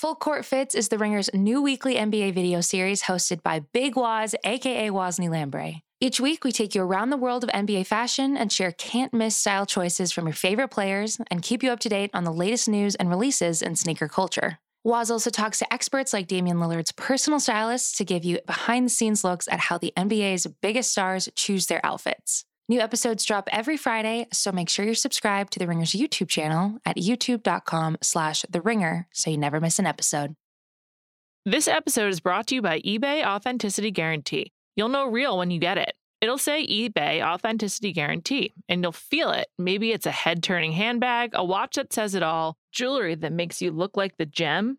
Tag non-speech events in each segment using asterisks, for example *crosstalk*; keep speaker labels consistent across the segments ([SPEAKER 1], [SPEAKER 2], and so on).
[SPEAKER 1] Full Court Fits is The Ringer's new weekly NBA video series hosted by Big Waz, aka Wosny Lambre. Each week, we take you around the world of NBA fashion and share can't miss style choices from your favorite players and keep you up to date on the latest news and releases in sneaker culture. Waz also talks to experts like Damian Lillard's personal stylists to give you behind the scenes looks at how the NBA's biggest stars choose their outfits. New episodes drop every Friday, so make sure you're subscribed to The Ringer's YouTube channel at youtube.com slash The Ringer so you never miss an episode.
[SPEAKER 2] This episode is brought to you by eBay Authenticity Guarantee. You'll know real when you get it. It'll say eBay Authenticity Guarantee, and you'll feel it. Maybe it's a head turning handbag, a watch that says it all, jewelry that makes you look like the gem.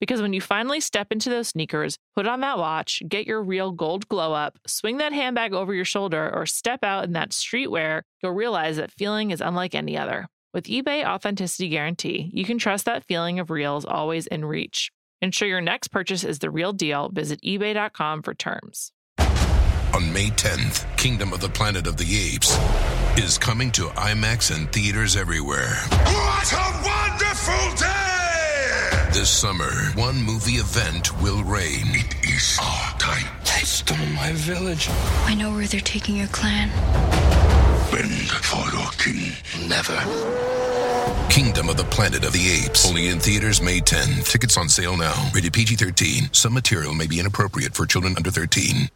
[SPEAKER 2] Because when you finally step into those sneakers, put on that watch, get your real gold glow up, swing that handbag over your shoulder, or step out in that streetwear, you'll realize that feeling is unlike any other. With eBay Authenticity Guarantee, you can trust that feeling of real is always in reach. Ensure your next purchase is the real deal. Visit eBay.com for terms.
[SPEAKER 3] On May 10th, Kingdom of the Planet of the Apes is coming to IMAX and theaters everywhere.
[SPEAKER 4] What a wonderful day!
[SPEAKER 3] This summer, one movie event will reign.
[SPEAKER 4] It is our time.
[SPEAKER 5] They stole my village.
[SPEAKER 6] I know where they're taking your clan.
[SPEAKER 4] Bend for your king.
[SPEAKER 5] Never.
[SPEAKER 3] Kingdom of the Planet of the Apes. Only in theaters May 10. Tickets on sale now. Rated PG 13. Some material may be inappropriate for children under 13.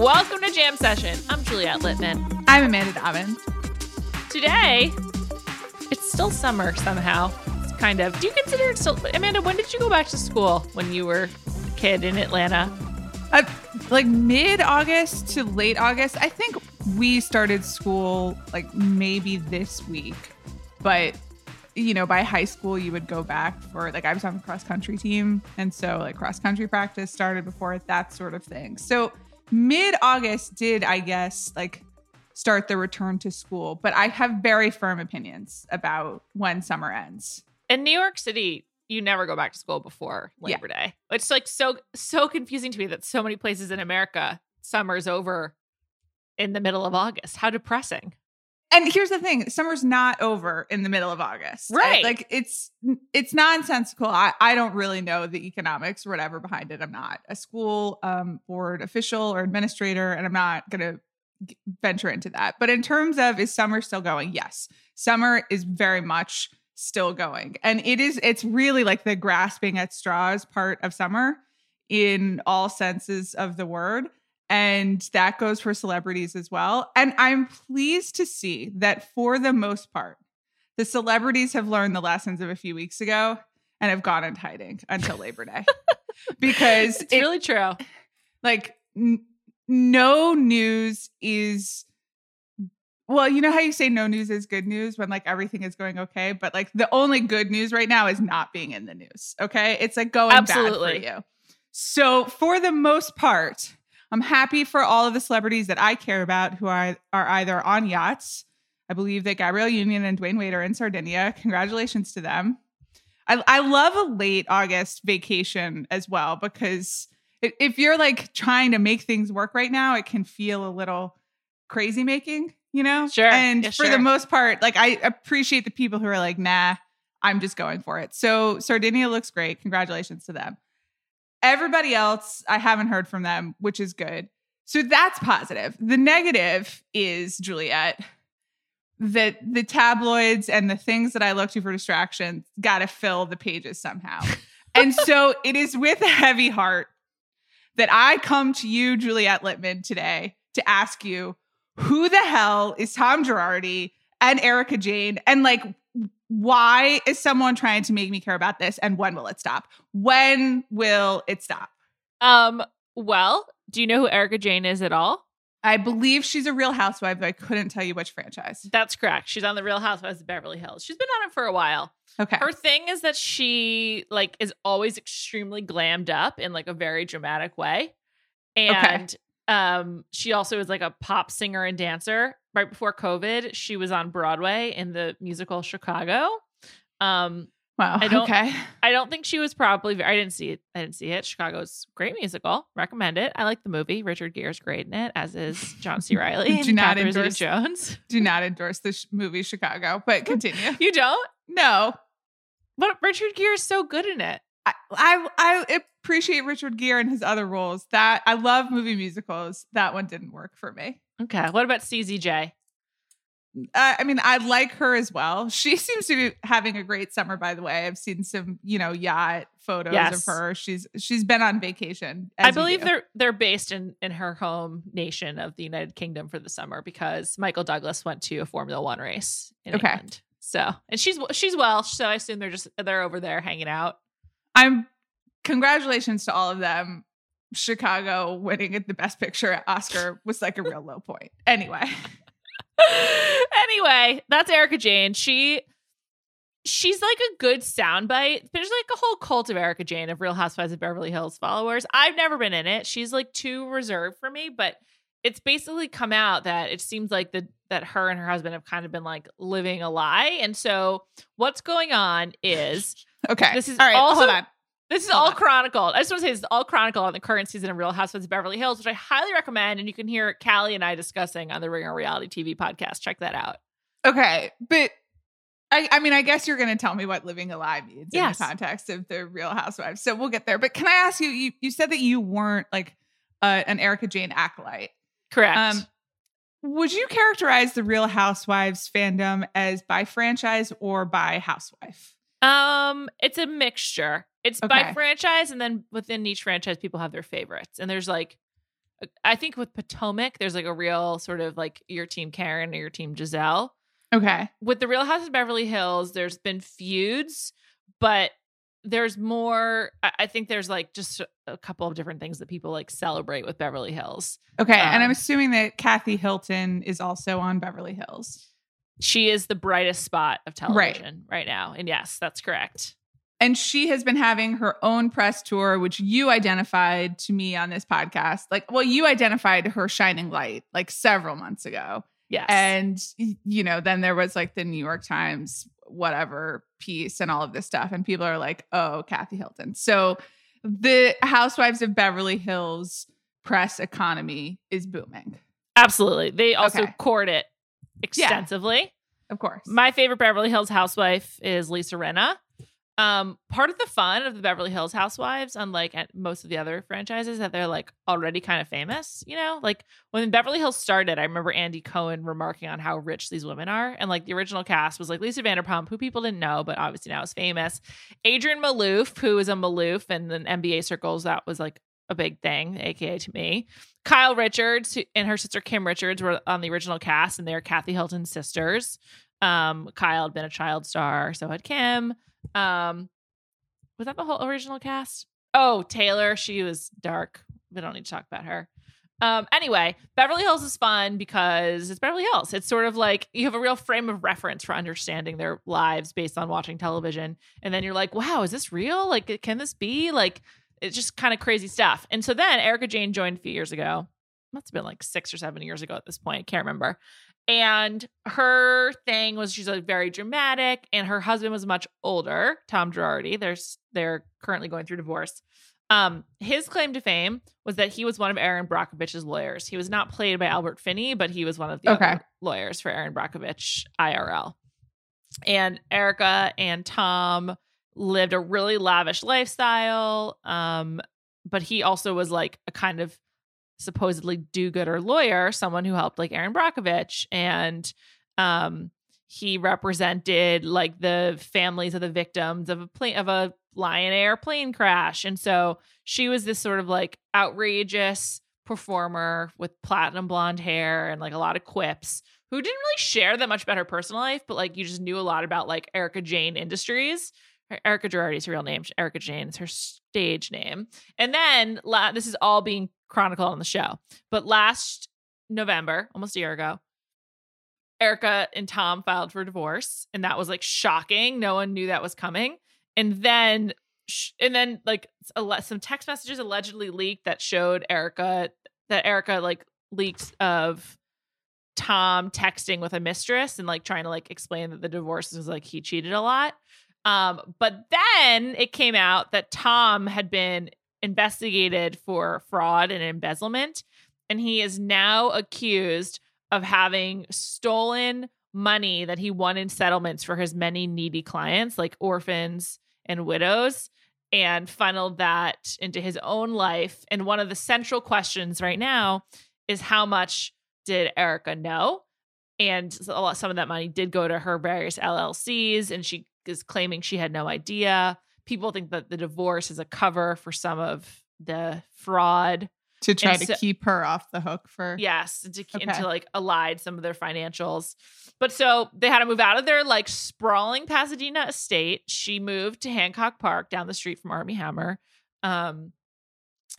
[SPEAKER 2] Welcome to Jam Session. I'm Juliet Litman.
[SPEAKER 7] I'm Amanda Dobbins.
[SPEAKER 2] Today, it's still summer somehow. It's kind of. Do you consider it still? Amanda, when did you go back to school when you were a kid in Atlanta?
[SPEAKER 7] Uh, like mid August to late August. I think we started school like maybe this week, but you know, by high school, you would go back for like I was on the cross country team. And so, like, cross country practice started before that sort of thing. So, mid August did, I guess, like start the return to school. But I have very firm opinions about when summer ends.
[SPEAKER 2] In New York City, you never go back to school before Labor Day. It's like so so confusing to me that so many places in America summer's over in the middle of August. How depressing.
[SPEAKER 7] And here's the thing: summer's not over in the middle of August,
[SPEAKER 2] Right.
[SPEAKER 7] Like it's it's nonsensical. I I don't really know the economics or whatever behind it. I'm not a school um, board official or administrator, and I'm not gonna venture into that. But in terms of is summer still going? Yes, summer is very much still going, and it is. It's really like the grasping at straws part of summer in all senses of the word. And that goes for celebrities as well. And I'm pleased to see that for the most part, the celebrities have learned the lessons of a few weeks ago and have gone into hiding until Labor Day. *laughs* because
[SPEAKER 2] It's
[SPEAKER 7] it-
[SPEAKER 2] really true.
[SPEAKER 7] like n- no news is well you know how you say no news is good news when like everything is going okay but like the only good news right now is not being in the news okay? It's like going
[SPEAKER 2] Absolutely.
[SPEAKER 7] bad for you. So for the most part i'm happy for all of the celebrities that i care about who are, are either on yachts i believe that gabrielle union and dwyane wade are in sardinia congratulations to them. I, I love a late august vacation as well because if you're like trying to make things work right now, it can feel a little crazy making, you know?
[SPEAKER 2] Sure.
[SPEAKER 7] And
[SPEAKER 2] Yeah,
[SPEAKER 7] for
[SPEAKER 2] sure.
[SPEAKER 7] the most part, like I appreciate the people who are like, nah, I'm just going for it. So Sardinia looks great. Congratulations to them. Everybody else, I haven't heard from them, which is good. So that's positive. The negative is, Juliet, that the tabloids and the things that I look to for distraction got to fill the pages somehow. *laughs* and so it is with a heavy heart that I come to you, Juliet Litman, today to ask you who the hell is Tom Girardi and Erika Jayne? And like, why is someone trying to make me care about this? And when will it stop? When will it stop?
[SPEAKER 2] Um, well, do you know who Erika Jayne is at all?
[SPEAKER 7] I believe she's a real housewife, but I couldn't tell you which franchise.
[SPEAKER 2] That's correct. She's on the Real Housewives of Beverly Hills. She's been on it for a while.
[SPEAKER 7] Okay.
[SPEAKER 2] Her thing is that she like is always extremely glammed up in like a very dramatic way. And um she also is like a pop singer and dancer. Right before COVID, she was on Broadway in the musical Chicago. Um
[SPEAKER 7] wow.
[SPEAKER 2] I don't-
[SPEAKER 7] okay.
[SPEAKER 2] I don't think she was probably I didn't see it. I didn't see it. Chicago's great musical. Recommend it. I like the movie. Richard Gere's great in it, as is John C. Reilly and *laughs*
[SPEAKER 7] Do not
[SPEAKER 2] Catherine
[SPEAKER 7] endorse-
[SPEAKER 2] Zeta-Jones. *laughs*
[SPEAKER 7] Do not endorse this movie Chicago, but *laughs* continue.
[SPEAKER 2] You don't?
[SPEAKER 7] no.
[SPEAKER 2] But Richard Gere is so good in it.
[SPEAKER 7] I, I I appreciate Richard Gere and his other roles. That I love movie musicals. That one didn't work for me.
[SPEAKER 2] Okay. What about CZJ?
[SPEAKER 7] Uh, I mean, I like her as well. She *laughs* seems to be having a great summer. By the way, I've seen some, you know, yacht photos
[SPEAKER 2] Yes.
[SPEAKER 7] of her. She's she's been on vacation.
[SPEAKER 2] I believe they're they're based in in her home nation of the United Kingdom for the summer because Michael Douglas went to a Formula One race in
[SPEAKER 7] Okay.
[SPEAKER 2] England. So and she's she's Welsh, so I assume they're just they're over there hanging out.
[SPEAKER 7] I'm congratulations to all of them. Chicago winning at the Best Picture at Oscar was like a real low point. Anyway, *laughs*
[SPEAKER 2] anyway, that's Erika Jayne. She she's like a good soundbite. There's like a whole cult of Erika Jayne of Real Housewives of Beverly Hills followers. I've never been in it. She's like too reserved for me, but it's basically come out that it seems like the that her and her husband have kind of been like living a lie. And so what's going on is *laughs*
[SPEAKER 7] okay.
[SPEAKER 2] This is
[SPEAKER 7] all right.
[SPEAKER 2] also-
[SPEAKER 7] hold on.
[SPEAKER 2] This is
[SPEAKER 7] Hold
[SPEAKER 2] all
[SPEAKER 7] on.
[SPEAKER 2] chronicled. I just want to say this is all chronicled on the current season of Real Housewives of Beverly Hills, which I highly recommend. And you can hear Callie and I discussing on the Ringer Reality TV podcast. Check that out.
[SPEAKER 7] Okay, but I, I mean, I guess you're going to tell me what living alive means
[SPEAKER 2] Yes.
[SPEAKER 7] in the context of the Real Housewives. So we'll get there. But can I ask you? You, you said that you weren't like uh, an Erika Jayne acolyte.
[SPEAKER 2] Correct.
[SPEAKER 7] Um, would you characterize the Real Housewives fandom as by franchise or by housewife?
[SPEAKER 2] Um, it's a mixture. It's by franchise, and then within each franchise, people have their favorites. And there's like, I think with Potomac, there's like a real sort of like your team Karen or your team Gizelle.
[SPEAKER 7] Okay.
[SPEAKER 2] With the Real House of Beverly Hills, there's been feuds, but there's more. I I think there's like just a couple of different things that people like celebrate with Beverly Hills.
[SPEAKER 7] Okay. and I'm
[SPEAKER 2] Um,
[SPEAKER 7] assuming that Kathy Hilton is also on Beverly Hills.
[SPEAKER 2] She is the brightest spot of television right now, and yes, that's correct.
[SPEAKER 7] And she has been having her own press tour, which you identified to me on this podcast. Like, well, you identified her shining light like several months ago.
[SPEAKER 2] Yes,
[SPEAKER 7] And, you know, then there was like the New York Times, whatever piece and all of this stuff. And people are like, oh, Kathy Hilton. So the Housewives of Beverly Hills press economy is booming,
[SPEAKER 2] absolutely. They also
[SPEAKER 7] Okay.
[SPEAKER 2] court it extensively.
[SPEAKER 7] of course.
[SPEAKER 2] My favorite Beverly Hills housewife is Lisa Rinna. Um, part of the fun of the Beverly Hills Housewives, unlike at most of the other franchises, that they're like already kind of famous. You know, like when Beverly Hills started, I remember Andy Cohen remarking on how rich these women are, and like the original cast was like Lisa Vanderpump, who people didn't know, but obviously now is famous. Adrienne Maloof, who is a Maloof, and in NBA circles that was like a big thing, aka to me. Kyle Richards and her sister Kim Richards were on the original cast, and they're Kathy Hilton's sisters. Um, Kyle had been a child star, so had Kim. Um, was that the whole original cast? Oh, Taylor, she was dark. We don't need to talk about her. Um, anyway, Beverly Hills is fun because it's Beverly Hills. It's sort of like you have a real frame of reference for understanding their lives based on watching television. And then you're like, wow, is this real? Like, can this be? Like, it's just kind of crazy stuff. And so then Erika Jayne joined a few years ago. Must have been like six or seven years ago at this point. I Can't remember. And her thing was she's like very dramatic, and her husband was much older, Tom Girardi. They're they're currently going through divorce. Um, his claim to fame was that he was one of Erin Brockovich's lawyers. He was not played by Albert Finney, but he was one of the
[SPEAKER 7] Okay.
[SPEAKER 2] lawyers for Erin Brockovich IRL. And Erica and Tom lived a really lavish lifestyle. Um, but he also was like a kind of supposedly do-gooder lawyer, someone who helped like Erin Brockovich, and um, he represented like the families of the victims of a plane of a Lion Air plane crash, and so she was this sort of like outrageous performer with platinum blonde hair and like a lot of quips who didn't really share that much about her personal life, but like you just knew a lot about like Erika Jayne Industries. Erica Girardi's real name. Erika Jayne is her stage name. And then la- this is all being chronicled on the show. But last November, almost a year ago, Erica and Tom filed for divorce, and that was like shocking. No one knew that was coming. And then, and then like some text messages allegedly leaked that showed Erica that Erica like leaked of Tom texting with a mistress and like trying to like explain that the divorce was like he cheated a lot. Um, but then it came out that Tom had been investigated for fraud and embezzlement, and he is now accused of having stolen money that he won in settlements for his many needy clients, like orphans and widows, and funneled that into his own life. And one of the central questions right now is how much did Erica know? And some of that money did go to her various LLCs, and she is claiming she had no idea. People think that the divorce is a cover for some of the fraud
[SPEAKER 7] to try to keep her off the hook for
[SPEAKER 2] yes to, okay. and to like elide some of their financials but so they had to move out of their like sprawling pasadena estate she moved to hancock park down the street from armie hammer um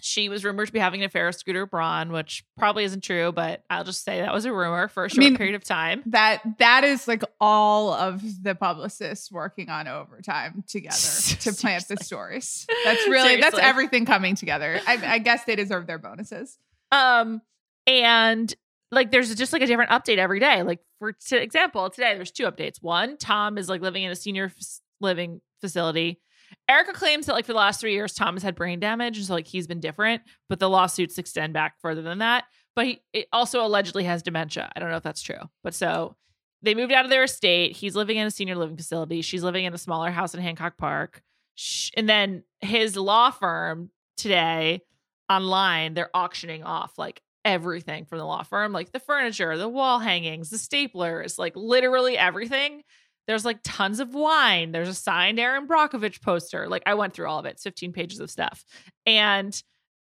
[SPEAKER 2] she was rumored to be having an affair with Scooter Braun, which probably isn't true, but I'll just say that was a rumor for a short I mean, period of time.
[SPEAKER 7] That that is like all of the publicists working on overtime together *laughs* to plant the stories. That's really Seriously. that's everything coming together. I, I guess they deserve their bonuses.
[SPEAKER 2] Um, and like there's just like a different update every day. Like for to example, today there's two updates. One, Tom is like living in a senior f- living facility Erica claims that like for the last three years, Thomas had brain damage, and so like he's been different. But the lawsuits extend back further than that. But he also allegedly has dementia. I don't know if that's true, but so they moved out of their estate. He's living in a senior living facility. She's living in a smaller house in Hancock Park. And then his law firm today online, they're auctioning off like everything from the law firm, like the furniture, the wall hangings, the staplers, like literally everything there's like tons of wine. There's a signed Erin Brockovich poster. Like I went through all of it, it's 15 pages of stuff. And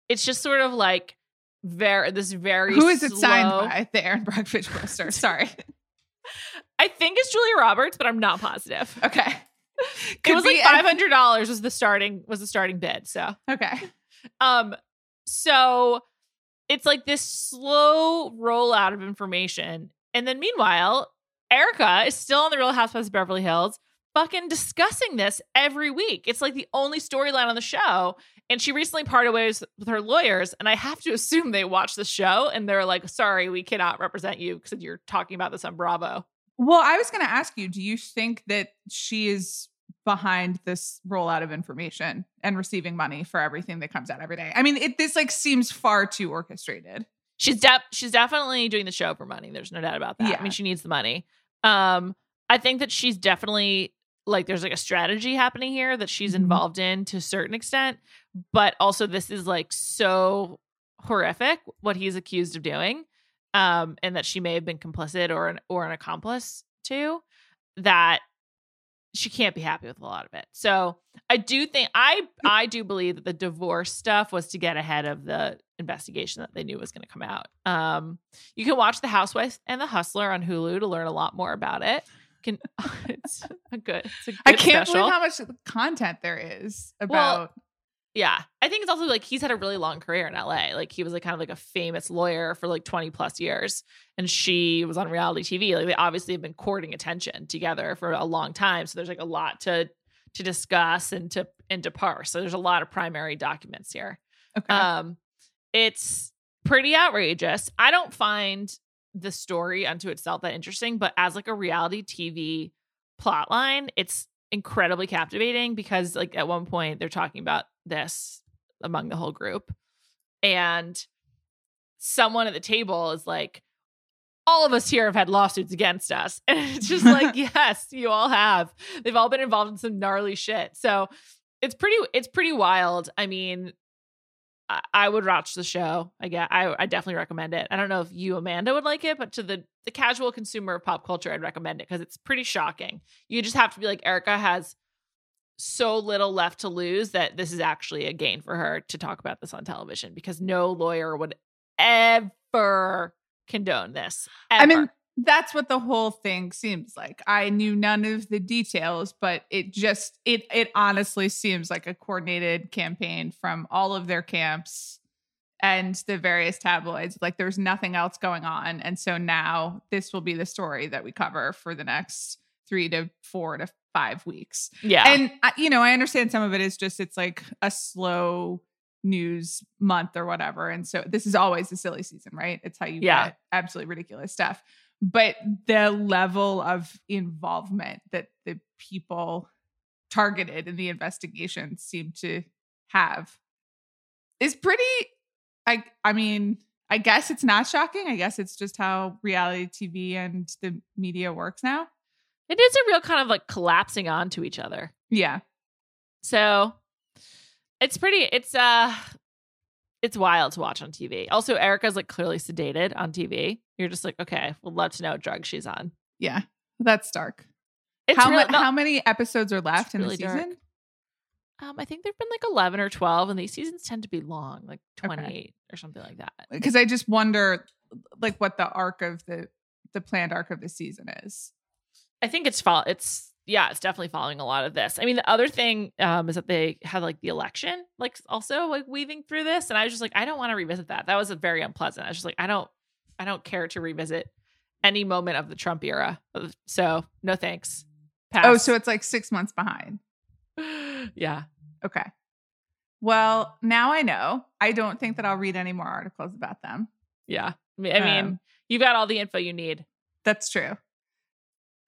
[SPEAKER 2] it's just sort of like very this very
[SPEAKER 7] Who is it signed by? The Erin Brockovich poster. *laughs* Sorry.
[SPEAKER 2] I think it's Julia Roberts, but I'm not positive.
[SPEAKER 7] Okay. *laughs*
[SPEAKER 2] Could it was like five hundred dollars was the starting was the starting bid. So
[SPEAKER 7] okay. *laughs*
[SPEAKER 2] Um so it's like this slow rollout of information. And then meanwhile, Erica is still on the Real Housewives of Beverly Hills, fucking discussing this every week. It's like the only storyline on the show. And she recently parted ways with her lawyers. And I have to assume they watched the show and they're like, sorry, we cannot represent you because you're talking about this on Bravo.
[SPEAKER 7] Well, I was going to ask you, do you think that she is behind this rollout of information and receiving money for everything that comes out every day? I mean, it this like seems far too orchestrated.
[SPEAKER 2] She's de- she's definitely doing the show for money. There's no doubt about that. Yeah. I mean, she needs the money. Um, I think that she's definitely like there's like a strategy happening here that she's mm-hmm. involved in to a certain extent, but also this is like so horrific what he's accused of doing, um, and that she may have been complicit or an or an accomplice to that she can't be happy with a lot of it. So I do think I I do believe that the divorce stuff was to get ahead of the investigation that they knew was going to come out. Um, you can watch The Housewife and The Hustler on Hulu to learn a lot more about it. Can *laughs* it's a good. It's a good
[SPEAKER 7] I can't
[SPEAKER 2] special.
[SPEAKER 7] believe how much content there is about. Well,
[SPEAKER 2] yeah, I think it's also like he's had a really long career in LA. Like he was like kind of like a famous lawyer for like 20 plus years and she was on reality TV. Like they obviously have been courting attention together for a long time. So there's like a lot to to discuss and to and to parse. So there's a lot of primary documents here. Okay. Um it's pretty outrageous. I don't find the story unto itself that interesting, but as like a reality TV plotline, it's incredibly captivating because like at one point they're talking about this among the whole group and someone at the table is like all of us here have had lawsuits against us *laughs* and it's just like *laughs* yes you all have they've all been involved in some gnarly shit so it's pretty it's pretty wild i mean I, would watch the show. I get. I, I definitely recommend it. I don't know if you, Amanda, would like it, but to the the casual consumer of pop culture, I'd recommend it because it's pretty shocking. You just have to be like Erica has so little left to lose that this is actually a gain for her to talk about this on television because no lawyer would ever condone this. Ever.
[SPEAKER 7] I mean, that's what the whole thing seems like. I knew none of the details, but it just it it honestly seems like a coordinated campaign from all of their camps and the various tabloids. Like there's nothing else going on. And so now this will be the story that we cover for the next three to four to five weeks.
[SPEAKER 2] Yeah.
[SPEAKER 7] And, I, you know, I understand some of it is just it's like a slow news month or whatever. And so this is always the silly season, right? It's how you
[SPEAKER 2] Yeah.
[SPEAKER 7] get absolutely ridiculous stuff. But the level of involvement that the people targeted in the investigation seem to have is pretty I I mean, I guess it's not shocking. I guess it's just how reality TV and the media works now.
[SPEAKER 2] It is a real kind of like collapsing onto each other.
[SPEAKER 7] Yeah.
[SPEAKER 2] So it's pretty it's uh it's wild to watch on TV. Also, Erica's like clearly sedated on TV. You're just like, okay, we'll love to know what drug she's on.
[SPEAKER 7] Yeah. That's dark.
[SPEAKER 2] It's
[SPEAKER 7] how,
[SPEAKER 2] really not-
[SPEAKER 7] how many episodes are left in
[SPEAKER 2] really
[SPEAKER 7] the
[SPEAKER 2] dark.
[SPEAKER 7] season?
[SPEAKER 2] um, I think there've been like eleven or twelve, and these seasons tend to be long, like
[SPEAKER 7] Okay.
[SPEAKER 2] twenty eight or something like that.
[SPEAKER 7] Because I just wonder like what the arc of the the planned arc of the season is.
[SPEAKER 2] I think it's fall. It's yeah, it's definitely following a lot of this. I mean, the other thing um, is that they had like the election, like also like weaving through this, and I was just like, I don't want to revisit that. That was a very unpleasant. I was just like, I don't, I don't care to revisit any moment of the Trump era. So no thanks. Pass.
[SPEAKER 7] Oh, so it's like 6 months behind. *sighs*
[SPEAKER 2] yeah,
[SPEAKER 7] Okay. Well, now I know. I don't think that I'll read any more articles about them.
[SPEAKER 2] yeah. I mean,
[SPEAKER 7] Um,
[SPEAKER 2] you've got all the info you need.
[SPEAKER 7] That's true.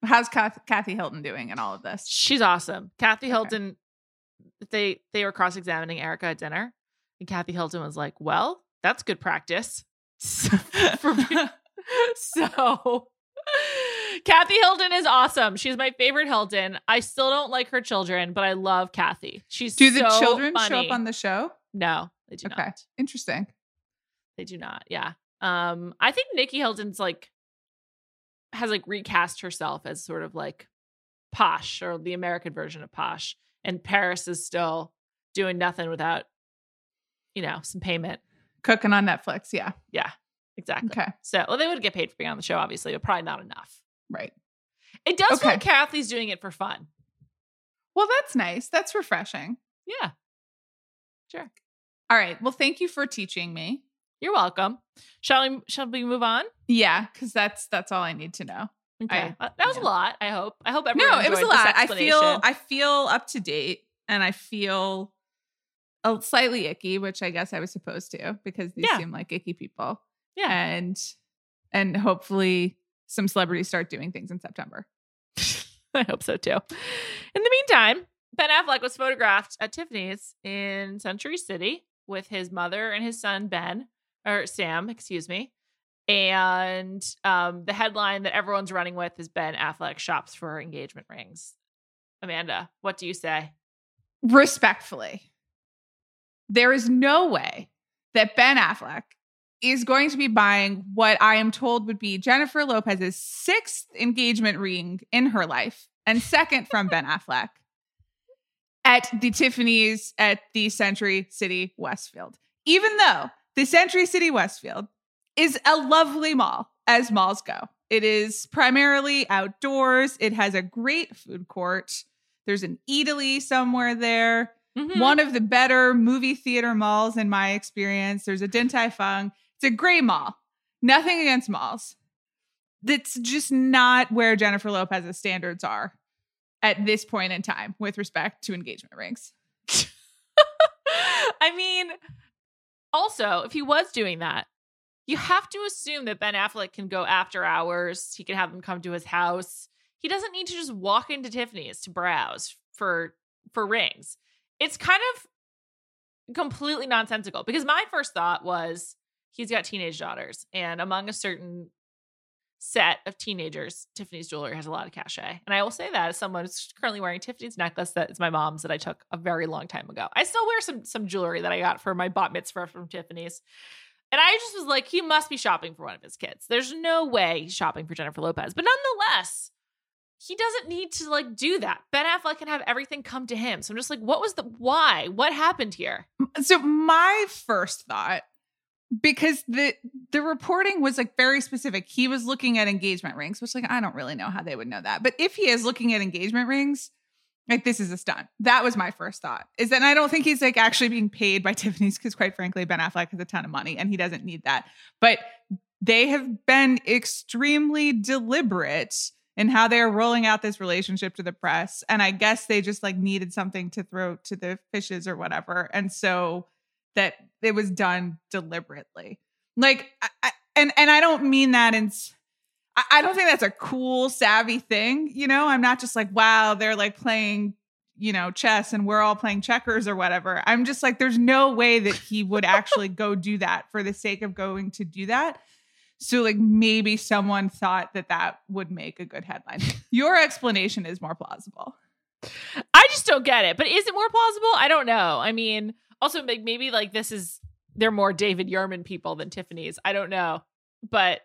[SPEAKER 7] How's Kathy Hilton doing in all of this?
[SPEAKER 2] She's awesome. Kathy. Hilton, they they were cross examining Erica at dinner, and Kathy Hilton was like, "Well, that's good practice." *laughs* *laughs* So, Kathy Hilton is awesome. She's my favorite Hilton. I still don't like her children, but I love Kathy. She's
[SPEAKER 7] Do the
[SPEAKER 2] so
[SPEAKER 7] children show up on the show?
[SPEAKER 2] No, they do
[SPEAKER 7] Okay.
[SPEAKER 2] not.
[SPEAKER 7] Interesting.
[SPEAKER 2] They do not. Yeah. Um, I think Nicky Hilton's like has like recast herself as sort of like posh or the American version of posh. And Paris is still doing nothing without, you know, some payment.
[SPEAKER 7] Cooking on Netflix. Yeah.
[SPEAKER 2] Yeah, exactly.
[SPEAKER 7] Okay.
[SPEAKER 2] So well, they would get paid for being on the show, obviously, but probably not enough.
[SPEAKER 7] Right.
[SPEAKER 2] It does feel
[SPEAKER 7] Okay.
[SPEAKER 2] like Kathy's doing it for fun.
[SPEAKER 7] Well, that's nice. That's refreshing.
[SPEAKER 2] Yeah. Sure.
[SPEAKER 7] All right. Well, thank you for teaching me.
[SPEAKER 2] You're welcome. Shall we shall we move on?
[SPEAKER 7] Yeah, because that's that's all I need to know.
[SPEAKER 2] Okay.
[SPEAKER 7] I-
[SPEAKER 2] Uh, that was
[SPEAKER 7] yeah.
[SPEAKER 2] a lot, I hope. I hope everyone
[SPEAKER 7] No, it was a lot. I feel. I feel up to date and I feel a slightly icky, which I guess I was supposed to because these
[SPEAKER 2] Yeah.
[SPEAKER 7] seem like icky people.
[SPEAKER 2] Yeah.
[SPEAKER 7] And and hopefully some celebrities start doing things in September. *laughs*
[SPEAKER 2] I hope so too. In the meantime, Ben Affleck was photographed at Tiffany's in Century City with his mother and his son Ben, or Sam, excuse me. And um, the headline that everyone's running with is Ben Affleck shops for engagement rings. Amanda, what do you say?
[SPEAKER 7] Respectfully, there is no way that Ben Affleck is going to be buying what I am told would be Jennifer Lopez's sixth engagement ring in her life and second from Ben *laughs* Affleck at the Tiffany's at the Century City Westfield. Even though the Century City Westfield is a lovely mall as malls go. It is primarily outdoors. It has a great food court. There's an Eataly somewhere there
[SPEAKER 2] Mhm.
[SPEAKER 7] one of the better movie theater malls in my experience. There's a Din Tai Fung. It's a great mall. Nothing against malls. That's just not where Jennifer Lopez's standards are at this point in time with respect to engagement rings. *laughs*
[SPEAKER 2] I mean, also, if he was doing that, you have to assume that Ben Affleck can go after hours. He can have them come to his house. He doesn't need to just walk into Tiffany's to browse for for rings. It's kind of completely nonsensical because my first thought was he's got teenage daughters, and among a certain set of teenagers, Tiffany's jewelry has a lot of cachet. And I will say that as someone who's currently wearing Tiffany's necklace that is my mom's that I took a very long time ago. I still wear some some jewelry that I got for my bat mitzvah from Tiffany's. And I just was like, he must be shopping for one of his kids. There's no way he's shopping for Jennifer Lopez. But nonetheless, he doesn't need to like do that. Ben Affleck can have everything come to him. So I'm just like, what was the why? What happened here?
[SPEAKER 7] So my first thought, because the the reporting was like very specific. He was looking at engagement rings, which like I don't really know how they would know that. But if he is looking at engagement rings, Like this is a stunt. That was my first thought. Is that I don't think he's like actually being paid by *laughs* Tiffany's because quite frankly, Ben Affleck has a ton of money and he doesn't need that. But they have been extremely deliberate in how they're rolling out this relationship to the press. And I guess they just like needed something to throw to the fishes or whatever. And so that it was done deliberately. Like, I, I, and and I don't mean that in. I, I don't think that's a cool, savvy thing. You know, I'm not just like, wow, they're like playing, you know, chess and we're all playing checkers or whatever. I'm just like, there's no way that he would actually *laughs* go do that for the sake of going to do that. So, like, maybe someone thought that that would make a good headline. *laughs* Your explanation is more plausible.
[SPEAKER 2] I just don't get it. But is it more plausible? I don't know. I mean, also like maybe like this is they're more David Yurman people than Tiffany's. I don't know. But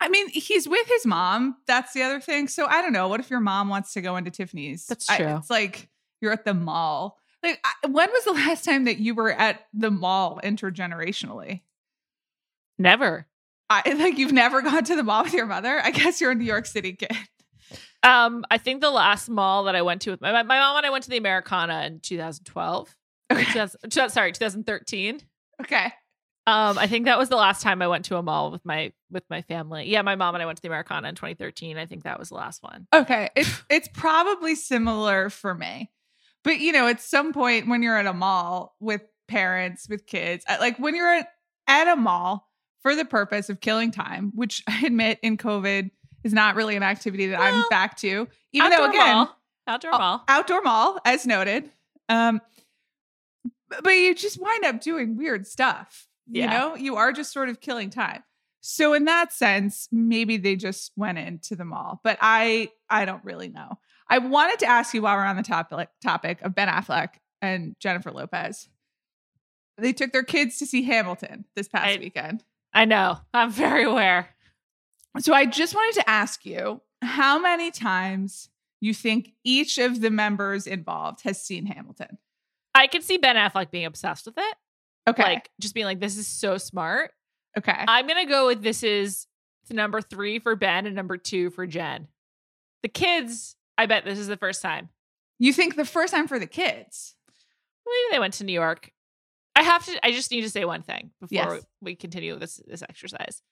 [SPEAKER 7] I mean, he's with his mom. That's the other thing. So I don't know. What if your mom wants to go into Tiffany's?
[SPEAKER 2] That's
[SPEAKER 7] I-
[SPEAKER 2] true.
[SPEAKER 7] it's like you're at the mall. Like, I, when was the *laughs* last time that you were at the mall intergenerationally?
[SPEAKER 2] never.
[SPEAKER 7] I *laughs* like you've never gone to the mall with your mother. I guess you're a New York City kid.
[SPEAKER 2] Um, I think the last mall that I went to with my, my mom and I went to the Americana in 2012.
[SPEAKER 7] Okay.
[SPEAKER 2] 2000 2000 sorry, 2013.
[SPEAKER 7] Okay.
[SPEAKER 2] Um, I think that was the last time I went to a mall with my with my family. Yeah, my mom and I went to the Americana in 2013. I think that was the last one.
[SPEAKER 7] Okay. It's it's probably similar for me. But you know, at some point when you're at a mall with parents, with kids, uh, like when you're at, at a mall for the purpose of killing time, which *laughs* I admit in COVID is not really an activity that I'm back to. Even though again,
[SPEAKER 2] mall. outdoor mall.
[SPEAKER 7] outdoor mall, as noted. Um, but you just wind up doing weird stuff. You know, you are just sort of killing time. So in that sense, maybe they just went into the mall. But I I don't really know. I wanted to ask you while we're on the topic topic of Ben Affleck and Jennifer Lopez. They took their kids to see Hamilton this past
[SPEAKER 2] I-
[SPEAKER 7] weekend.
[SPEAKER 2] I know. I'm very aware.
[SPEAKER 7] So I just wanted to ask you how many times you think each of the members involved has seen Hamilton.
[SPEAKER 2] I could see Ben Affleck being obsessed with it.
[SPEAKER 7] Okay.
[SPEAKER 2] Like just being like, this is so smart.
[SPEAKER 7] okay.
[SPEAKER 2] I'm gonna go with this is number three for Ben and number two for Jen. The kids, I bet this is the first time.
[SPEAKER 7] you think the first time for the kids?
[SPEAKER 2] Maybe they went to New York. I have to. I just need to say one thing before
[SPEAKER 7] Yes.
[SPEAKER 2] we continue this this exercise.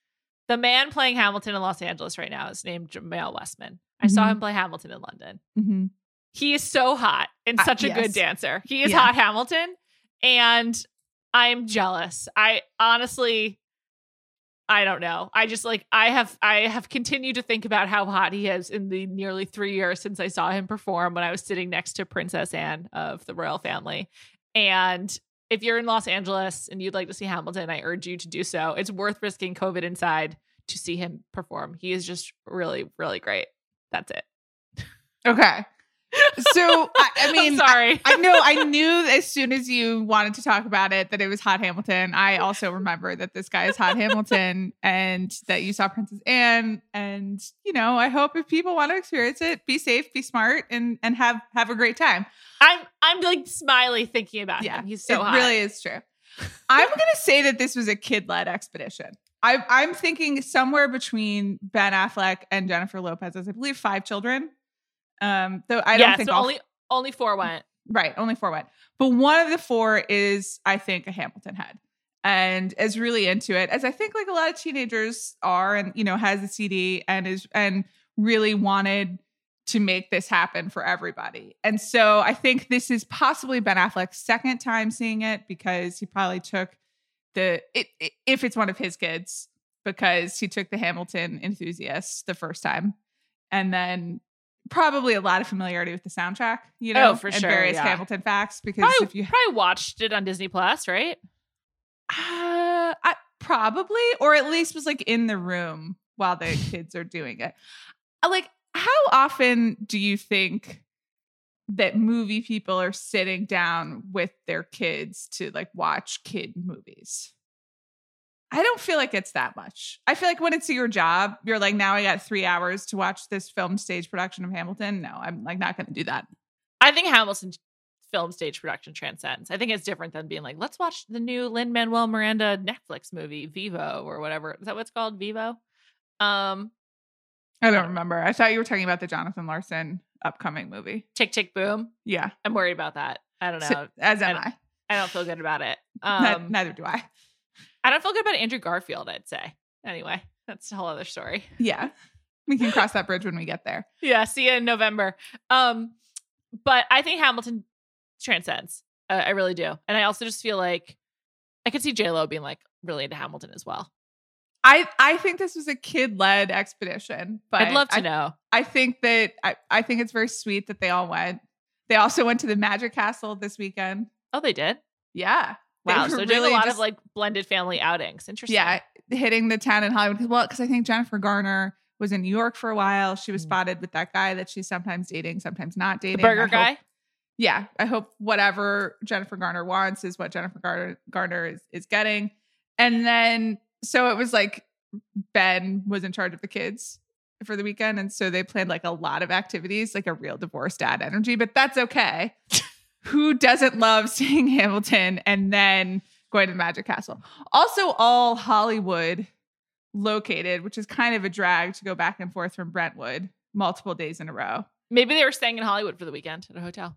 [SPEAKER 2] The man playing Hamilton in Los Angeles right now is named Jamael Westman. I saw
[SPEAKER 7] Mhm.
[SPEAKER 2] him play Hamilton in London.
[SPEAKER 7] Mm-hmm.
[SPEAKER 2] He is so hot and
[SPEAKER 7] Uh,
[SPEAKER 2] such a good dancer. He is
[SPEAKER 7] Yeah.
[SPEAKER 2] hot Hamilton, and I'm jealous. I honestly, I don't know. I just like I have I have continued to think about how hot he is in the nearly three years since I saw him perform when I was sitting next to Princess Anne of the royal family. And if you're in Los Angeles and you'd like to see Hamilton, I urge you to do so. It's worth risking COVID inside to see him perform. He is just really, really great. That's it.
[SPEAKER 7] Okay. So I, I *laughs* mean,
[SPEAKER 2] I'm sorry.
[SPEAKER 7] I know I knew as soon as you wanted to talk about it that it was Hot Hamilton. I also remember that this guy is Hot Hamilton *laughs* and that you saw Princess Anne. And you know, I hope if people want to experience it, be safe, be smart, and and have have a great time.
[SPEAKER 2] I'm I'm like smiley thinking about
[SPEAKER 7] Yeah,
[SPEAKER 2] him. He's so
[SPEAKER 7] it
[SPEAKER 2] hot.
[SPEAKER 7] really is true. I'm gonna say that this was a kid led expedition. I, I'm thinking somewhere between Ben Affleck and Jennifer Lopez, as I believe five children. Um, though I
[SPEAKER 2] yeah,
[SPEAKER 7] don't think
[SPEAKER 2] so
[SPEAKER 7] all
[SPEAKER 2] only only four went.
[SPEAKER 7] Right, only four went. But one of the four is, I think, a Hamilton head and is really into it, as I think like a lot of teenagers are, and you know, has a CD and is and really wanted to make this happen for everybody. And so I think this is possibly Ben Affleck's second time seeing it because he probably took the it, it- if it's one of his kids because he took the Hamilton enthusiasts the first time, and then probably a lot of familiarity with the soundtrack, you know,
[SPEAKER 2] Oh, for
[SPEAKER 7] and
[SPEAKER 2] sure,
[SPEAKER 7] various
[SPEAKER 2] yeah.
[SPEAKER 7] Hamilton facts. Because
[SPEAKER 2] Probably,
[SPEAKER 7] if you
[SPEAKER 2] probably watched it on Disney Plus, right?
[SPEAKER 7] uh, I, probably, or at least was like in the room while the *laughs* kids are doing it. Uh, Like, how often do you think that movie people are sitting down with their kids to like watch kid movies? I don't feel like it's that much. I feel like when it's your job, you're like, now I got three hours to watch this film stage production of Hamilton. No, I'm like not going to do that.
[SPEAKER 2] I think Hamilton film stage production transcends. I think it's different than being like, let's watch the new Lin Manuel Miranda Netflix movie, Vivo or whatever. Is that what's called? Vivo. Um,
[SPEAKER 7] I don't remember. I thought you were talking about the Jonathan Larson upcoming movie.
[SPEAKER 2] Tick Tick Boom.
[SPEAKER 7] Yeah.
[SPEAKER 2] I'm worried about that. I don't know.
[SPEAKER 7] So- as am
[SPEAKER 2] I-
[SPEAKER 7] I.
[SPEAKER 2] I don't feel good about it. *laughs* Um,
[SPEAKER 7] Neither do I.
[SPEAKER 2] I don't feel good about Andrew Garfield. I'd say. Anyway, that's a whole other story.
[SPEAKER 7] Yeah. We can cross that bridge when we get there. *laughs*
[SPEAKER 2] Yeah, see you in November. Um, but I think Hamilton transcends. Uh, I really do, and I also just feel like I could see J Lo being like really into Hamilton as well.
[SPEAKER 7] I I think this was a kid led expedition, but
[SPEAKER 2] I'd love to
[SPEAKER 7] I,
[SPEAKER 2] know.
[SPEAKER 7] I think that I, I think it's very sweet that they all went. They also went to the Magic Castle this weekend.
[SPEAKER 2] Oh, they did.
[SPEAKER 7] Yeah.
[SPEAKER 2] Wow, so doing a lot
[SPEAKER 7] just-
[SPEAKER 2] of like blended family outings. Interesting.
[SPEAKER 7] Yeah, hitting the town in Hollywood. Well, because I think Jennifer Garner was in New York for a while. She was
[SPEAKER 2] Mm.
[SPEAKER 7] spotted with that guy that she's sometimes dating, sometimes not
[SPEAKER 2] the
[SPEAKER 7] dating.
[SPEAKER 2] burger
[SPEAKER 7] hope-
[SPEAKER 2] guy.
[SPEAKER 7] yeah, I hope whatever Jennifer Garner wants is what Jennifer Garner, Garner is, is getting. And then, so it was like Ben was in charge of the kids for the weekend. And so they planned like a lot of activities, like a real divorce dad energy, but that's okay. *laughs* Who doesn't love *laughs* seeing Hamilton and then going to the Magic Castle? Also, all Hollywood located, which is kind of a drag to go back and forth from Brentwood multiple days in a row.
[SPEAKER 2] Maybe they were staying in Hollywood for the weekend at a hotel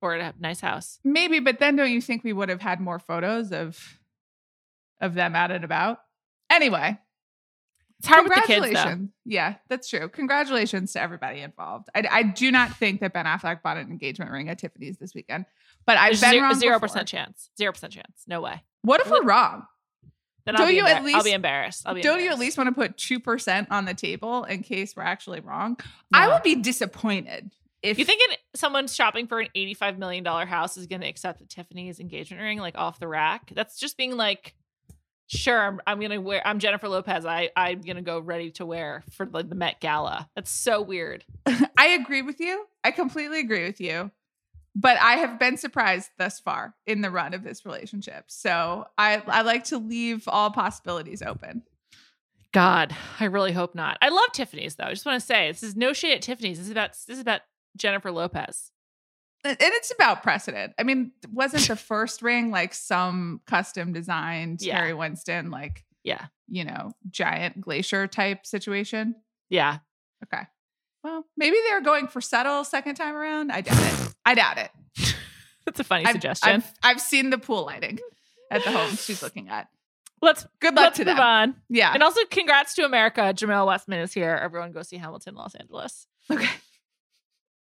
[SPEAKER 2] or at a nice house.
[SPEAKER 7] Maybe, but then don't you think we would have had more photos of of them out and about? Anyway,
[SPEAKER 2] It's hard with the kids, though.
[SPEAKER 7] congratulations. Yeah, that's true. Congratulations to everybody involved. I, I do not think that Ben Affleck bought an engagement ring at Tiffany's this weekend, but I've
[SPEAKER 2] There's
[SPEAKER 7] been
[SPEAKER 2] zero-
[SPEAKER 7] wrong.
[SPEAKER 2] zero percent chance. Zero percent chance. No way.
[SPEAKER 7] What if we're wrong?
[SPEAKER 2] Then
[SPEAKER 7] Don't you at
[SPEAKER 2] least? I'll be embarrassed. I'll be
[SPEAKER 7] Don't you at least want to put two percent on the table in case we're actually wrong? I would be disappointed if
[SPEAKER 2] You think an- someone shopping for an eighty-five million dollar house is going to accept a Tiffany's engagement ring like off the rack? That's just being like, sure, I'm, I'm to wear. I'm Jennifer Lopez. I I'm going to go ready to wear for the, the Met Gala. That's so weird. *laughs*
[SPEAKER 7] I agree with you. I completely agree with you. But I have been surprised thus far in the run of this relationship. So I, I like to leave all possibilities open.
[SPEAKER 2] God, I really hope not. I love Tiffany's though. I just want to say this is no shade at Tiffany's. This is about this is about Jennifer Lopez.
[SPEAKER 7] And it's about precedent. I mean, wasn't the first ring like some custom designed
[SPEAKER 2] Yeah.
[SPEAKER 7] Harry Winston, like,
[SPEAKER 2] Yeah,
[SPEAKER 7] you know, giant glacier type situation?
[SPEAKER 2] yeah.
[SPEAKER 7] Okay. Well, maybe they're going for subtle second time around. I doubt it. I doubt it. *laughs*
[SPEAKER 2] That's a funny
[SPEAKER 7] I've,
[SPEAKER 2] suggestion.
[SPEAKER 7] I've, I've seen the pool lighting at the home she's looking at.
[SPEAKER 2] let's
[SPEAKER 7] Good luck
[SPEAKER 2] let's
[SPEAKER 7] to
[SPEAKER 2] move
[SPEAKER 7] them.
[SPEAKER 2] on.
[SPEAKER 7] Yeah.
[SPEAKER 2] And also, congrats to America. Jamael Westman is here. Everyone go see Hamilton, Los Angeles.
[SPEAKER 7] Okay.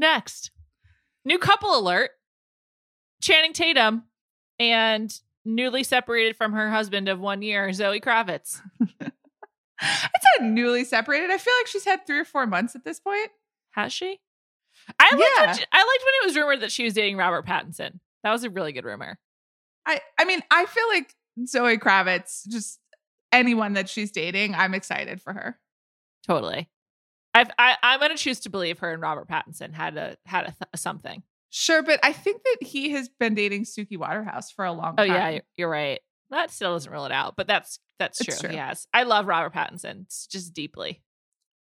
[SPEAKER 2] Next, new couple alert. Channing Tatum and newly separated from her husband of one year, Zoe Kravitz. *laughs*
[SPEAKER 7] It's not newly separated. I feel like she's had three or four months at this point.
[SPEAKER 2] Has she? I liked,
[SPEAKER 7] Yeah.
[SPEAKER 2] when I liked when it was rumored that she was dating Robert Pattinson. That was a really good rumor.
[SPEAKER 7] I I mean, I feel like Zoe Kravitz, just anyone that she's dating, I'm excited for her.
[SPEAKER 2] Totally. I've, I, I'm going to choose to believe her and Robert Pattinson had a had a th- something.
[SPEAKER 7] Sure, but I think that he has been dating Suki Waterhouse for a long
[SPEAKER 2] Oh
[SPEAKER 7] time.
[SPEAKER 2] yeah, you're- right. That still doesn't rule it out, but that's that's
[SPEAKER 7] It's
[SPEAKER 2] true.
[SPEAKER 7] true.
[SPEAKER 2] Yes, I love Robert Pattinson just deeply.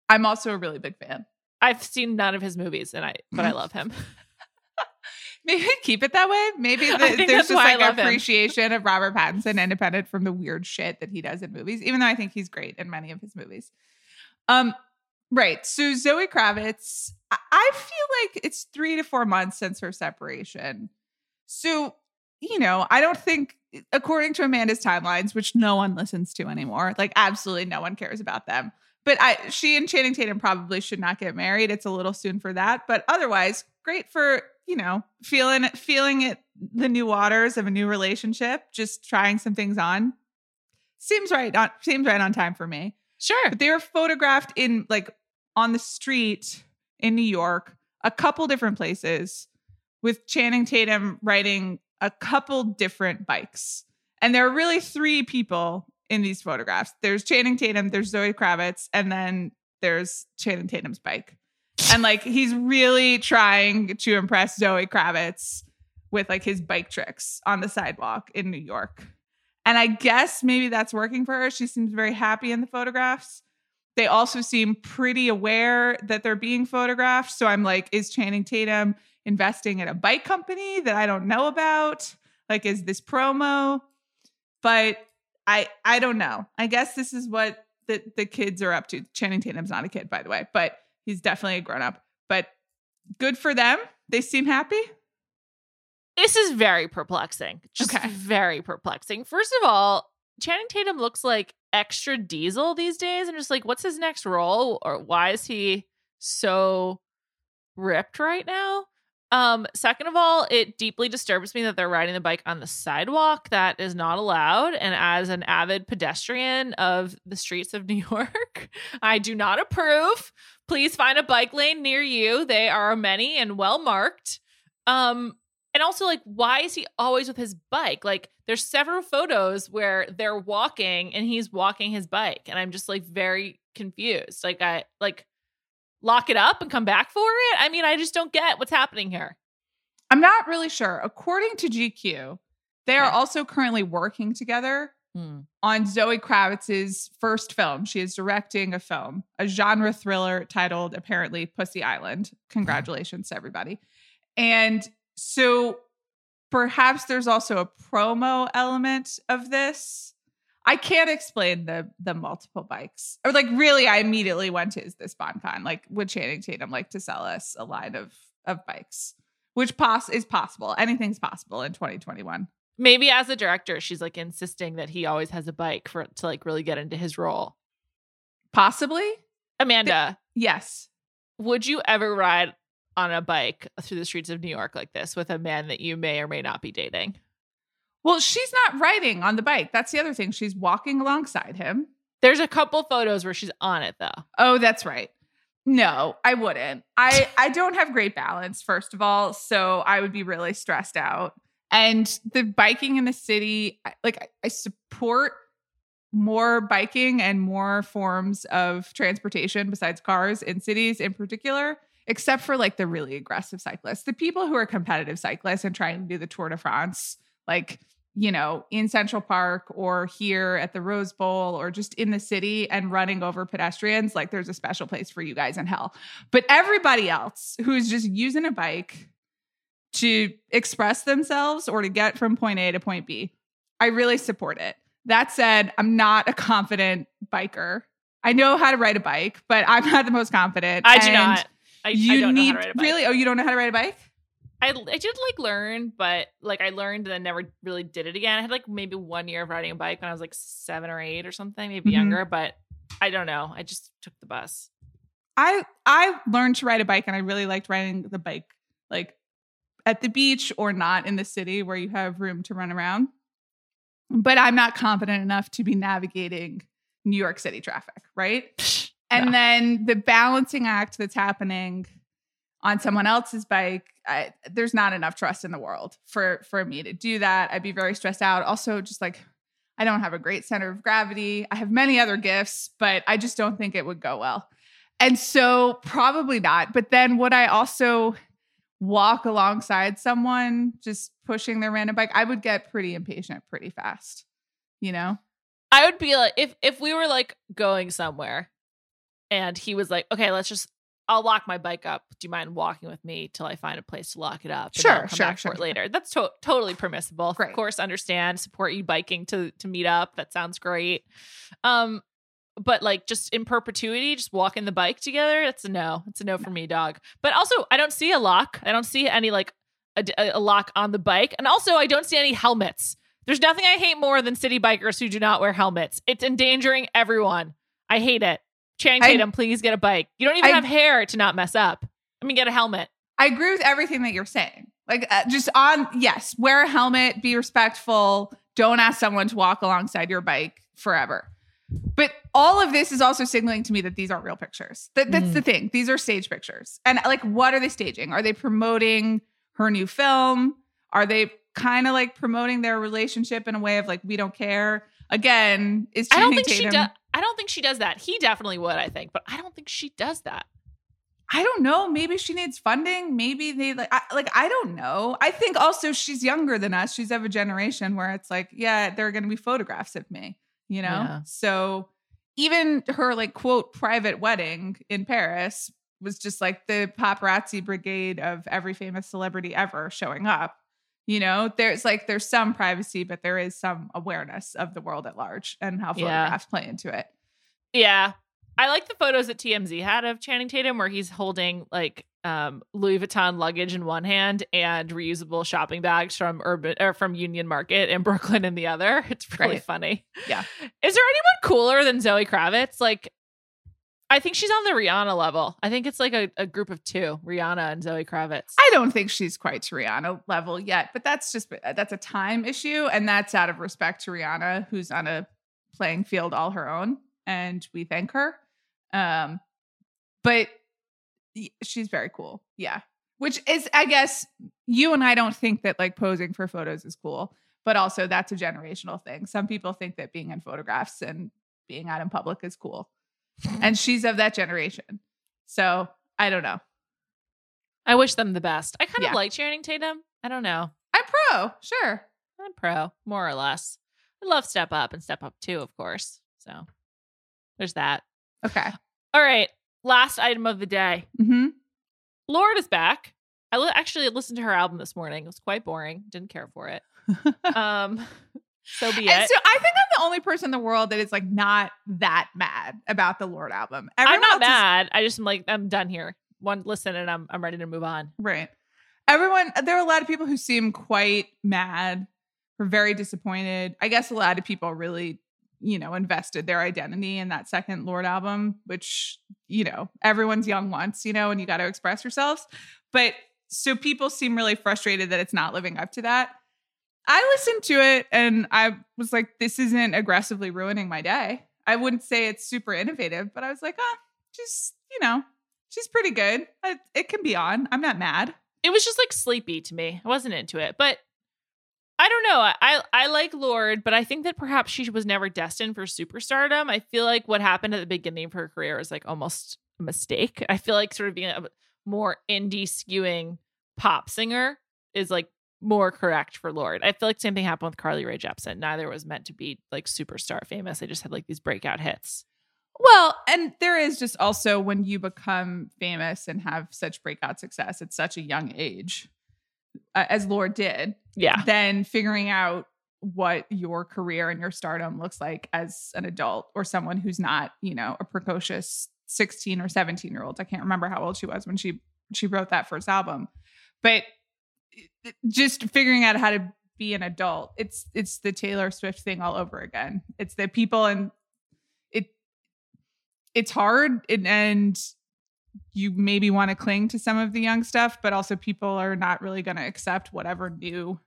[SPEAKER 7] I'm also a really big fan.
[SPEAKER 2] I've seen none of his movies, and I but I love him. *laughs*
[SPEAKER 7] Maybe keep it that way. Maybe *laughs* the, there's just like appreciation of Robert Pattinson, independent from the weird shit that he does in movies. Even though I think he's great in many of his movies. Um, right. So Zoe Kravitz, I, feel like it's three to four months since her separation. So you know, I don't think, eh, according to Amanda's timelines, which no one listens to anymore, like absolutely no one cares about them. But I, she and Channing Tatum probably should not get married. It's a little soon for that. But otherwise, great for you know feeling feeling it the new waters of a new relationship. Just trying some things on. Seems right on seems right on time for me.
[SPEAKER 2] Sure.
[SPEAKER 7] But they were photographed in like on the street in New York, a couple different places, with Channing Tatum riding a couple different bikes. And there are really three people in these photographs. There's Channing Tatum, there's Zoe Kravitz, and then there's Channing Tatum's bike. And like he's really trying to impress Zoe Kravitz with like his bike tricks on the sidewalk in New York. And I guess maybe that's working for her. She seems very happy in the photographs. They also seem pretty aware that they're being photographed. So I'm like, is Channing Tatum investing in a bike company that I don't know about? Like, is this promo? But I I don't know. I guess this is what the, the kids are up to. Channing Tatum's not a kid, by the way, but he's definitely a grown up. But good for them. They seem happy.
[SPEAKER 2] This is very perplexing. Just
[SPEAKER 7] Okay.
[SPEAKER 2] very perplexing. First of all, Channing Tatum looks like extra diesel these days. I'm just like, what's his next role? Or why is he so ripped right now? Um, second of all, it deeply disturbs me that they're riding the bike on the sidewalk. That is not allowed. And as an avid pedestrian of the streets of *laughs* New York, I do not approve. Please find a bike lane near you. They are many and well marked. Um, and also, like, why is he always with his bike? Like, there's several photos where they're walking and he's walking his bike, and I'm just like very confused. Like, I like lock it up and come back for it. I mean, I just don't get what's happening here.
[SPEAKER 7] I'm not really sure. According to GQ, they are
[SPEAKER 2] Okay.
[SPEAKER 7] also currently working together hmm. on Zoe Kravitz's first film. She is directing a film, a genre thriller titled apparently Pussy Island. *laughs* Congratulations to everybody. And so perhaps there's also a promo element of this. I can't explain the the multiple bikes. Or like really, I immediately went to is this BonCon? Like would Channing Tatum like to sell us a line of of bikes? Which pos is possible. Anything's possible in 2021.
[SPEAKER 2] Maybe as a director, she's like insisting that he always has a bike for to like really get into his role.
[SPEAKER 7] Possibly?
[SPEAKER 2] Amanda,
[SPEAKER 7] Yes.
[SPEAKER 2] would you ever ride on a bike through the streets of New York like this with a man that you may or may not be dating?
[SPEAKER 7] Well, she's not riding on the bike. That's the other thing. She's walking alongside him.
[SPEAKER 2] There's a couple photos where she's on it though.
[SPEAKER 7] Oh, that's right. No, I wouldn't. I *laughs* I don't have great balance first of all, so I would be really stressed out. And the biking in the city, like I, I support more biking and more forms of transportation besides cars in cities in particular, except for like the really aggressive cyclists. The people who are competitive cyclists and trying to do the Tour de France, like you know, in Central Park or here at the Rose Bowl or just in the city and running over pedestrians, like there's a special place for you guys in hell. But everybody else who's just using a bike to express themselves or to get from point A to point B, I really support it. That said, I'm not a confident biker. I know how to ride a bike, but I'm not the most confident.
[SPEAKER 2] I do
[SPEAKER 7] And
[SPEAKER 2] not. I,
[SPEAKER 7] you
[SPEAKER 2] I don't
[SPEAKER 7] need
[SPEAKER 2] know how to ride a bike.
[SPEAKER 7] really. Oh, you don't know how to ride a bike?
[SPEAKER 2] I, I did like learn, but like I learned and then never really did it again. I had like maybe one year of riding a bike when I was like seven or eight or something, maybe
[SPEAKER 7] Mhm.
[SPEAKER 2] younger, but I don't know. I just took the bus.
[SPEAKER 7] I I learned to ride a bike and I really liked riding the bike like at the beach or not in the city where you have room to run around. But I'm not confident enough to be navigating New York City traffic, right? *laughs* And then the balancing act that's happening on someone else's bike, I, there's not enough trust in the world for for me to do that. I'd be very stressed out. Also, just like I don't have a great center of gravity. I have many other gifts, but I just don't think it would go well. And so probably not. But then would I also walk alongside someone just pushing their random bike? I would get pretty impatient pretty fast. You know?
[SPEAKER 2] I would be like if if we were like going somewhere and he was like, "Okay, let's just I'll lock my bike up. Do you mind walking with me till I find a place to lock it up? and
[SPEAKER 7] Sure, sure,
[SPEAKER 2] back
[SPEAKER 7] sure,
[SPEAKER 2] later. That's to- totally permissible.
[SPEAKER 7] Great.
[SPEAKER 2] Of course, understand, support you biking to to meet up. That sounds great. Um, but like just in perpetuity, just walking the bike together, that's a no. It's a no for me, dog. But also, I don't see a lock. I don't see any like a, a lock on the bike, and also I don't see any helmets. There's nothing I hate more than city bikers who do not wear helmets. It's endangering everyone. I hate it. Channing
[SPEAKER 7] I-
[SPEAKER 2] Tatum, please get a bike. You don't even
[SPEAKER 7] I-
[SPEAKER 2] have hair to not mess up. I mean, get a helmet.
[SPEAKER 7] I agree with everything that you're saying. Like, uh, just on, yes, wear a helmet, be respectful, don't ask someone to walk alongside your bike forever. But all of this is also signaling to me that these aren't real pictures. That, that's
[SPEAKER 2] Mhm.
[SPEAKER 7] the thing. These are stage pictures. And like, what are they staging? Are they promoting her new film? Are they kind of like promoting their relationship in a way of like, we don't care? Again, is
[SPEAKER 2] I don't
[SPEAKER 7] Channing
[SPEAKER 2] she
[SPEAKER 7] Tatum-
[SPEAKER 2] does. I don't think she does that. He definitely would, I think, but I don't think she does that.
[SPEAKER 7] I don't know. Maybe she needs funding. Maybe they like, I, like I don't know. I think also she's younger than us. She's of a generation where it's like, yeah, there are going to be photographs of me, you know.
[SPEAKER 2] Yeah.
[SPEAKER 7] So even her like quote private wedding in Paris was just like the paparazzi brigade of every famous celebrity ever showing up. You know, there's like there's some privacy, but there is some awareness of the world at large and how
[SPEAKER 2] Yeah.
[SPEAKER 7] photographs play into it.
[SPEAKER 2] Yeah. I like the photos that TMZ had of Channing Tatum where he's holding like um, Louis Vuitton luggage in one hand and reusable shopping bags from urban or from Union Market in *laughs* Brooklyn in the other. It's really
[SPEAKER 7] Right.
[SPEAKER 2] funny.
[SPEAKER 7] Yeah.
[SPEAKER 2] Is there anyone cooler than Zoe Kravitz? Like I think she's on the Rihanna level. I think it's like a, a group of two, Rihanna and Zoe Kravitz.
[SPEAKER 7] I don't think she's quite to Rihanna level yet, but that's just that's a time issue, and that's out of respect to Rihanna, who's on a playing field all her own, and we thank her. Um, but she's very cool, yeah. Which is, I guess, you and I don't think that like posing for photos is cool, but also that's a generational thing. Some people think that being in photographs and being out in public is cool, and she's of that generation. So I don't know.
[SPEAKER 2] I wish them the best. I kind
[SPEAKER 7] Yeah.
[SPEAKER 2] of like Channing Tatum. I don't know.
[SPEAKER 7] I'm pro, sure.
[SPEAKER 2] I'm pro, more or less. I love Step Up and Step Up 2, of course. So there's that.
[SPEAKER 7] Okay.
[SPEAKER 2] All right. Last item of the day.
[SPEAKER 7] Mm-hmm.
[SPEAKER 2] Lorde is back. I li- actually listened to her album this morning. It was quite boring. Didn't care for it. *laughs* Um, so be
[SPEAKER 7] And
[SPEAKER 2] it.
[SPEAKER 7] so I think I'm the only person in the world that is like not that mad about the Lorde album.
[SPEAKER 2] I'm not
[SPEAKER 7] else is-
[SPEAKER 2] mad. I just am like I'm done here. One listen and I'm I'm ready to move on.
[SPEAKER 7] right. Everyone, there are a lot of people who seem quite mad or very disappointed. I guess a lot of people really, you know, invested their identity in that second Lorde album, which, you know, everyone's young once, you know, and you got to express yourselves. But so people seem really frustrated that it's not living up to that. I listened to it and I was like, this isn't aggressively ruining my day. I wouldn't say it's super innovative, but I was like, oh, she's, you know, she's pretty good. I, it can be on. I'm not mad.
[SPEAKER 2] It was just like sleepy to me. I wasn't into it, but I don't know. I I like Lorde, but I think that perhaps she was never destined for superstardom. I feel like what happened at the beginning of her career was like almost a mistake. I feel like sort of being a more indie skewing pop singer is like more correct for Lorde. I feel like same thing happened with Carly Rae Jepsen. Neither was meant to be like superstar famous. They just had like these breakout hits.
[SPEAKER 7] Well, and there is just also when you become famous and have such breakout success at such a young age, uh, as Lorde did,
[SPEAKER 2] Yeah.
[SPEAKER 7] then figuring out what your career and your stardom looks like as an adult or someone who's not, you know, a precocious 16 or 17 year old. I can't remember how old she was when she she wrote that first album. But just figuring out how to be an adult. It's it's the Taylor Swift thing all over again. It's the people and it it's hard and, and you maybe want to cling to some of the young stuff, but also people are not really going to accept whatever new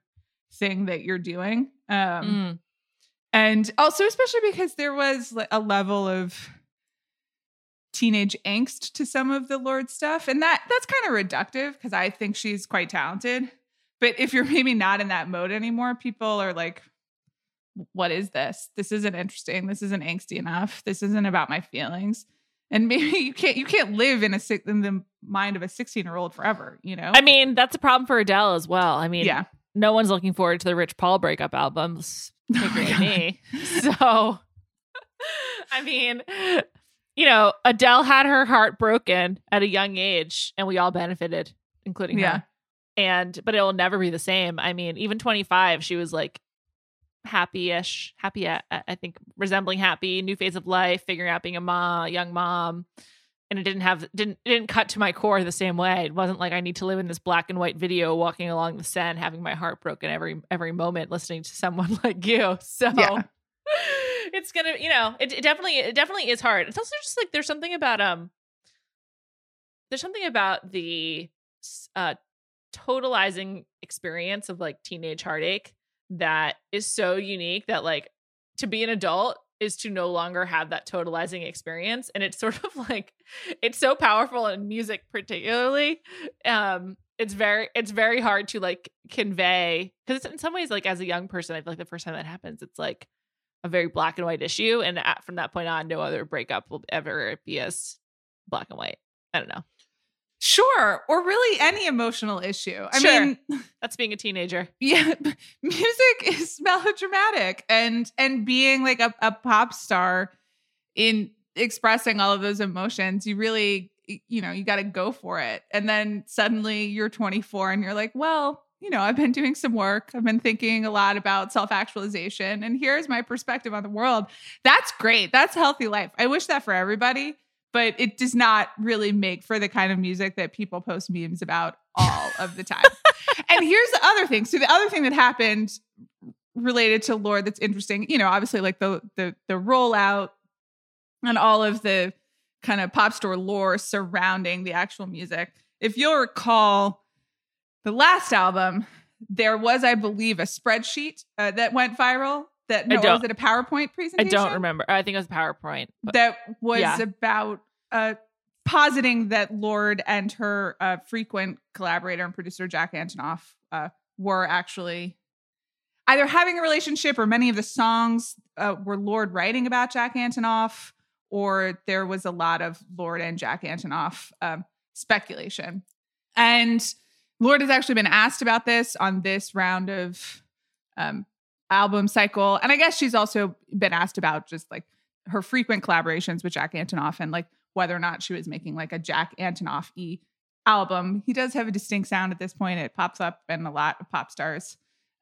[SPEAKER 7] thing that you're doing. Um,
[SPEAKER 2] Mm.
[SPEAKER 7] and also especially because there was a level of teenage angst to some of the lorde stuff and that that's kind of reductive because i think she's quite talented but if you're *laughs* maybe not in that mode anymore people are like what is this this isn't interesting this isn't angsty enough this isn't about my feelings and *laughs* maybe you can't you can't live in a in the mind of a 16 year old forever you know
[SPEAKER 2] I mean, that's a problem for Adele as well. I mean,
[SPEAKER 7] yeah
[SPEAKER 2] no one's looking forward to the Rich Paul breakup albums. *laughs*
[SPEAKER 7] Oh my
[SPEAKER 2] Figure
[SPEAKER 7] God.
[SPEAKER 2] me. So, I mean, you know, Adele had her heart broken at a young age, and we all benefited, including
[SPEAKER 7] Yeah.
[SPEAKER 2] her. And but it will never be the same. I mean, even 25, she was like happy-ish, happy. I think resembling happy, new phase of life, figuring out being a mom, young mom. And it didn't have didn't it didn't cut to my core the same way. It wasn't like I need to live in this black and white video, walking along the Seine, having my heart broken every every moment, listening to someone *laughs* like you. So
[SPEAKER 7] Yeah. *laughs*
[SPEAKER 2] it's gonna, you know, it, it definitely it definitely is hard. It's also just like there's something about um there's something about the uh totalizing experience of like teenage heartache that is so unique that like to be an adult is to no longer have that totalizing experience and it's sort *laughs* of like it's so powerful in music particularly um it's very it's very hard to like convey because in some ways like as a young person i feel like the first time that happens it's like a very black and white issue and at, from that point on no other breakup will ever be as black and white. I don't know
[SPEAKER 7] sure or really any emotional issue. I
[SPEAKER 2] Sure.
[SPEAKER 7] mean *laughs*
[SPEAKER 2] that's being a teenager.
[SPEAKER 7] yeah *laughs* music is melodramatic and and being like a, a pop star in expressing all of those emotions you really you know you got to go for it. And then suddenly you're 24 and you're like well you know i've been doing some work. I've been thinking a lot about self-actualization and here's my perspective on the world. That's great. That's healthy life. I wish that for everybody but it does not really make for the kind of music that people post memes about all of the time *laughs* and here's the other thing. So the other thing that happened related to Lorde that's interesting, you know, obviously like the the the rollout and all of the kind of pop store lore surrounding the actual music. If you'll recall the last album, there was, I believe, a spreadsheet uh, that went viral. That no, was it a PowerPoint presentation?
[SPEAKER 2] i don't remember i think it was a powerpoint but
[SPEAKER 7] that was
[SPEAKER 2] Yeah.
[SPEAKER 7] about uh, positing that Lorde and her uh, frequent collaborator and producer Jack Antonoff uh, were actually either having a relationship or many of the songs uh, were Lorde writing about Jack Antonoff, or there was a lot of Lorde and Jack Antonoff um, speculation. And Lorde has actually been asked about this on this round of um, album cycle. And I guess she's also been asked about just like her frequent collaborations with Jack Antonoff and like whether or not she was making like a Jack Antonoff e album. He does have a distinct sound at this point. It pops up in a lot of pop stars.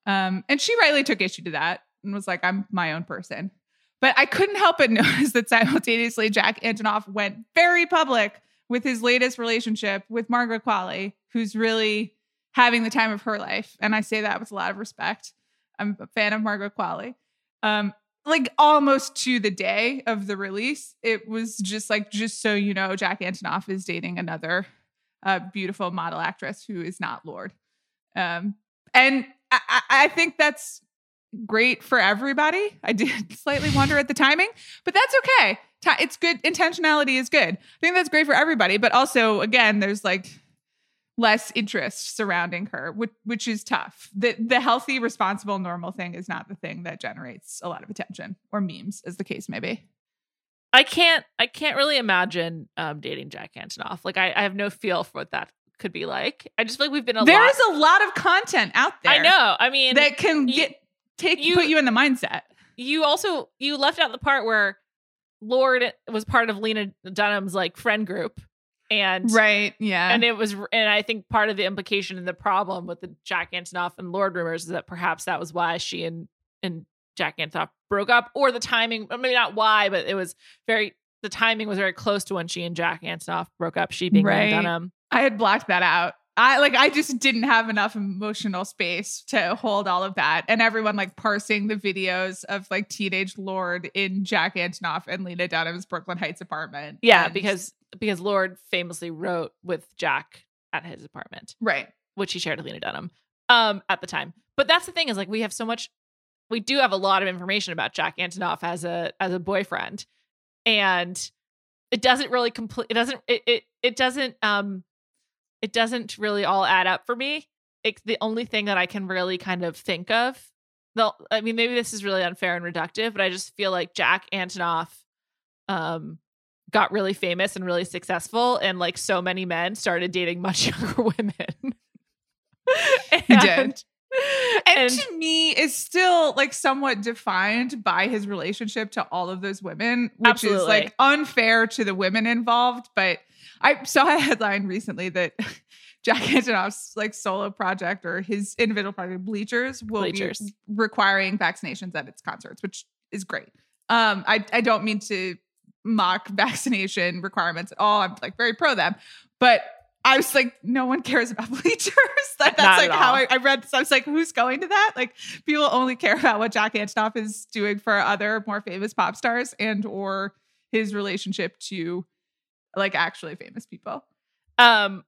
[SPEAKER 7] Um, and she rightly took issue to that and was like, I'm my own person. But I couldn't help but *laughs* notice that simultaneously Jack Antonoff went very public with his latest relationship with Margaret Qualley, who's really having the time of her life. And I say that with a lot of respect. I'm a fan of Margaret Qualley. Um, like almost to the day of the release, it was just like, just so you know, Jack Antonoff is dating another uh, beautiful model actress who is not Lorde. Um, and I- I think that's great for everybody. I did *laughs* slightly wonder at the timing, but that's okay. It's good. Intentionality is good. I think that's great for everybody. But also, again, there's like less interest surrounding her, which, which is tough. The the healthy, responsible, normal thing is not the thing that generates a lot of attention or memes, as the case may be.
[SPEAKER 2] I can't I can't really imagine um dating Jack Antonoff. Like I, I have no feel for what that could be like. I just feel like we've been a
[SPEAKER 7] There
[SPEAKER 2] lot.
[SPEAKER 7] is a lot of content out there.
[SPEAKER 2] I know. I mean
[SPEAKER 7] that can
[SPEAKER 2] you-
[SPEAKER 7] get take
[SPEAKER 2] you-
[SPEAKER 7] put you in the mindset.
[SPEAKER 2] you also you left out the part where Lorde was part of Lena Dunham's like friend group. And
[SPEAKER 7] Right. Yeah.
[SPEAKER 2] and it was and I think part of the implication and the problem with the Jack Antonoff and Lorde rumors is that perhaps that was why she and and Jack Antonoff broke up or the timing maybe not why but it was very the timing was very close to when she and Jack Antonoff broke up. She being
[SPEAKER 7] Right.
[SPEAKER 2] Lena Dunham.
[SPEAKER 7] I had blocked that out. I like I just didn't have enough emotional space to hold all of that. And everyone like parsing the videos of like teenage Lorde in Jack Antonoff and Lena Dunham's Brooklyn Heights apartment.
[SPEAKER 2] Yeah,
[SPEAKER 7] And-
[SPEAKER 2] because because Lorde famously wrote with Jack at his apartment,
[SPEAKER 7] right.
[SPEAKER 2] which he shared with Lena Dunham um, at the time. But that's the thing is like we have so much. We do have a lot of information about Jack Antonoff as a as a boyfriend, and it doesn't really complete. It doesn't. It it it doesn't. Um, it doesn't really all add up for me. It's the only thing that I can really kind of think of. The, I mean, maybe this is really unfair and reductive, but I just feel like Jack Antonoff, um, got really famous and really successful, and like so many men started dating much *laughs* younger women.
[SPEAKER 7] He did.
[SPEAKER 2] And-
[SPEAKER 7] And,
[SPEAKER 2] and-
[SPEAKER 7] to me is still like somewhat defined by his relationship to all of those women, which is like unfair to the women involved. But I saw a headline recently that *laughs* Jack Antonoff's like solo project or his individual project, Bleachers, will
[SPEAKER 2] Bleachers.
[SPEAKER 7] be requiring vaccinations at its concerts, which is great. Um, I, I don't mean to mock *laughs* vaccination requirements at all. I'm like very pro them, but I was like, no one cares about *laughs* bleachers. that,
[SPEAKER 2] Not
[SPEAKER 7] that's
[SPEAKER 2] at
[SPEAKER 7] like how. I, I read this. I was like, who's going to that? Like, people only care about what Jack Antonoff is doing for other more famous pop stars and or his relationship to like actually famous people.
[SPEAKER 2] um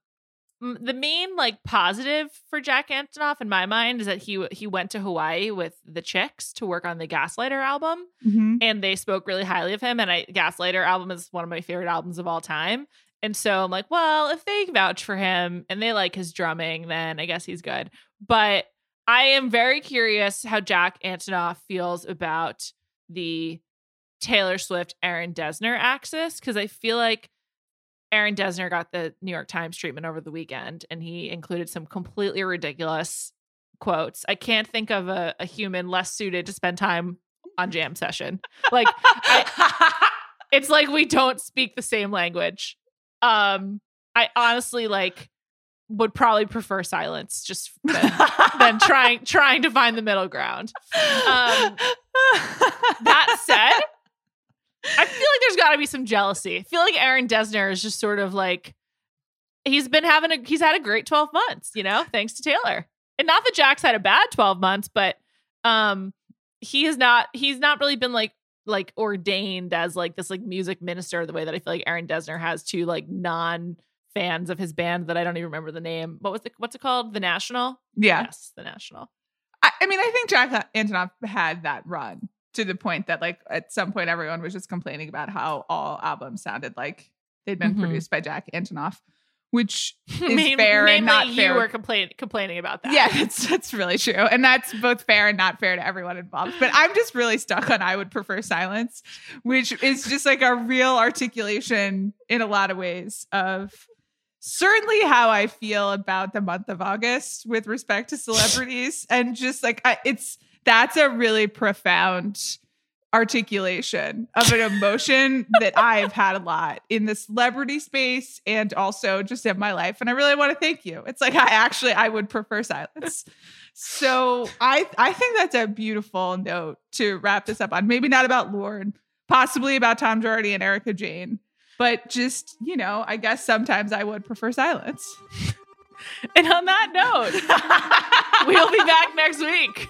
[SPEAKER 2] the main like positive for Jack Antonoff in my mind is that he he went to Hawaii with the Chicks to work on the Gaslighter album mm-hmm. and they spoke really highly of him and I Gaslighter album is one of my favorite albums of all time. And so I'm like, well, if they vouch for him and they like his drumming, then I guess he's good. But I am very curious how Jack Antonoff feels about the Taylor Swift Aaron Dessner axis because I feel like Aaron Dessner got the New York Times treatment over the weekend and he included some completely ridiculous quotes. I can't think of a, a human less suited to spend time on jam session. Like I, *laughs* it's like we don't speak the same language. Um I honestly like would probably prefer silence just than, than trying trying to find the middle ground. Um, that said, I feel like there's got to be some jealousy. I feel like Aaron Dessner is just sort of like he's been having a he's had a great 12 months, you know, thanks to Taylor. And not that Jack's had a bad 12 months, but um he has not he's not really been like like ordained as like this like music minister the way that I feel like Aaron Dessner has to like non fans of his band that I don't even remember the name. What was the what's it called? The National?
[SPEAKER 7] yeah.
[SPEAKER 2] Yes, the National.
[SPEAKER 7] I, I mean, I think Jack Antonoff had that run to the point that, like, at some point, everyone was just complaining about how all albums sounded like they'd been
[SPEAKER 2] Mhm.
[SPEAKER 7] produced by Jack Antonoff, which *laughs* is
[SPEAKER 2] Main-
[SPEAKER 7] fair and not
[SPEAKER 2] you
[SPEAKER 7] fair.
[SPEAKER 2] were complain- complaining about that.
[SPEAKER 7] Yeah, that's that's really true, and that's both fair and not fair to everyone involved. But I'm just really stuck on I would prefer silence, which is just like a real articulation in a lot of ways of certainly how I feel about the month of August with respect to celebrities, and just like I, it's that's a really profound articulation of an emotion that I've had a lot in the celebrity space and also just in my life. And I really want to thank you. It's like I actually I would prefer silence. So I I think that's a beautiful note to wrap this up on. Maybe not about Lorde, possibly about Tom Girardi and Erika Jayne. But just, you know, I guess sometimes I would prefer silence.
[SPEAKER 2] And on that note, *laughs* we'll be back next week.